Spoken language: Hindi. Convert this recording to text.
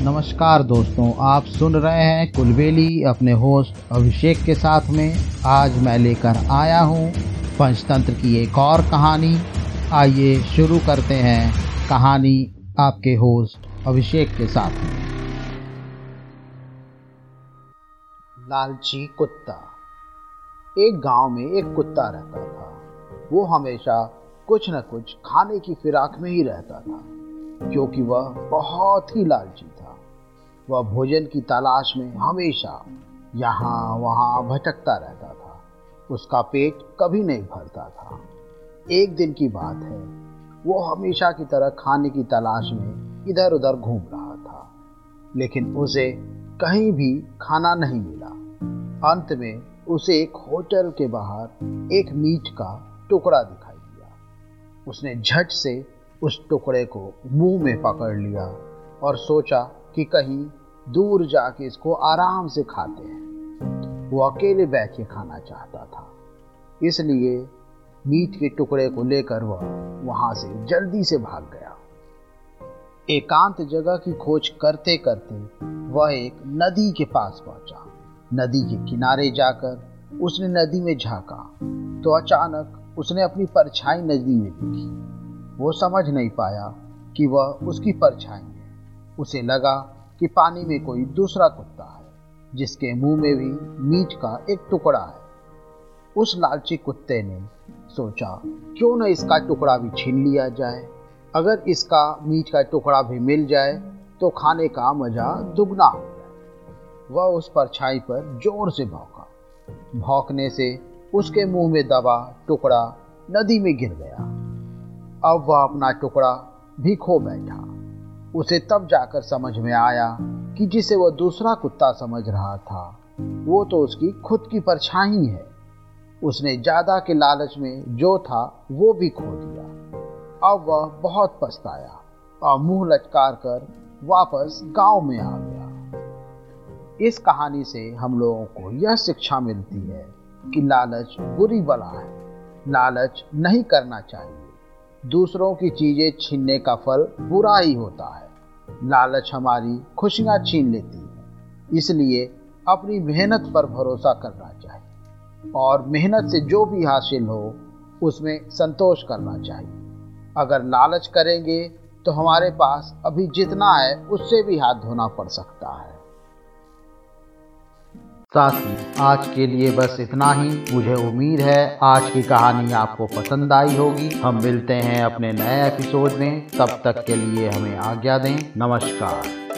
नमस्कार दोस्तों, आप सुन रहे हैं कुलबेली अपने होस्ट अभिषेक के साथ में। आज मैं लेकर आया हूँ पंचतंत्र की एक और कहानी। आइए शुरू करते हैं कहानी आपके होस्ट अभिषेक के साथ में। लालची कुत्ता। एक गाँव में एक कुत्ता रहता था। वो हमेशा कुछ न कुछ खाने की फिराक में ही रहता था, क्योंकि वह बहुत ही लालची था। वह भोजन की तलाश में हमेशा यहाँ वहाँ भटकता रहता था। उसका पेट कभी नहीं भरता था। एक दिन की बात है, वो हमेशा की तरह खाने की तलाश में इधर उधर घूम रहा था, लेकिन उसे कहीं भी खाना नहीं मिला। अंत में उसे एक होटल के बाहर एक मीट का टुकड़ा दिखाई दिया। उसने झट से उस टुकड़े को मुँह में पकड़ लिया और सोचा कि कहीं दूर जाके इसको आराम से खाते हैं। वो अकेले बैठ के खाना चाहता था। इसलिए मीट के टुकड़े को लेकर वह वहाँ से जल्दी से भाग गया। एकांत जगह की खोज करते करते वह एक नदी के पास पहुँचा। नदी के किनारे जाकर उसने नदी में झांका तो अचानक उसने अपनी परछाई नदी में देखी। वो समझ नहीं पाया कि वह उसकी परछाई है उसे लगा कि पानी में कोई दूसरा कुत्ता है, जिसके मुँह में भी मीट का एक टुकड़ा है। उस लालची कुत्ते ने सोचा, क्यों न इसका टुकड़ा भी छीन लिया जाए? अगर इसका मीट का टुकड़ा भी मिल जाए तो खाने का मज़ा दुगना हो जाए। वह उस परछाई पर ज़ोर से भौंका। भौंकने से उसके मुँह में दबा टुकड़ा नदी में गिर गया। अब वह अपना टुकड़ा भी खो बैठा। उसे तब जाकर समझ में आया कि जिसे वह दूसरा कुत्ता समझ रहा था, वो तो उसकी खुद की परछाई है। उसने ज़्यादा के लालच में जो था, वो भी खो दिया। अब वह बहुत पछताया और मुँह लटकार कर वापस गाँव में आ गया। इस कहानी से हम लोगों को यह शिक्षा मिलती है कि लालच बुरी बला है। लालच नहीं करना चाहिए। दूसरों की चीज़ें छीनने का फल बुरा ही होता है। लालच हमारी खुशियाँ छीन लेती है। इसलिए अपनी मेहनत पर भरोसा करना चाहिए और मेहनत से जो भी हासिल हो, उसमें संतोष करना चाहिए। अगर लालच करेंगे तो हमारे पास अभी जितना है, उससे भी हाथ धोना पड़ सकता है। साथी, आज के लिए बस इतना ही। मुझे उम्मीद है आज की कहानी आपको पसंद आई होगी। हम मिलते हैं अपने नए एपिसोड में। तब तक के लिए हमें आज्ञा दें। नमस्कार।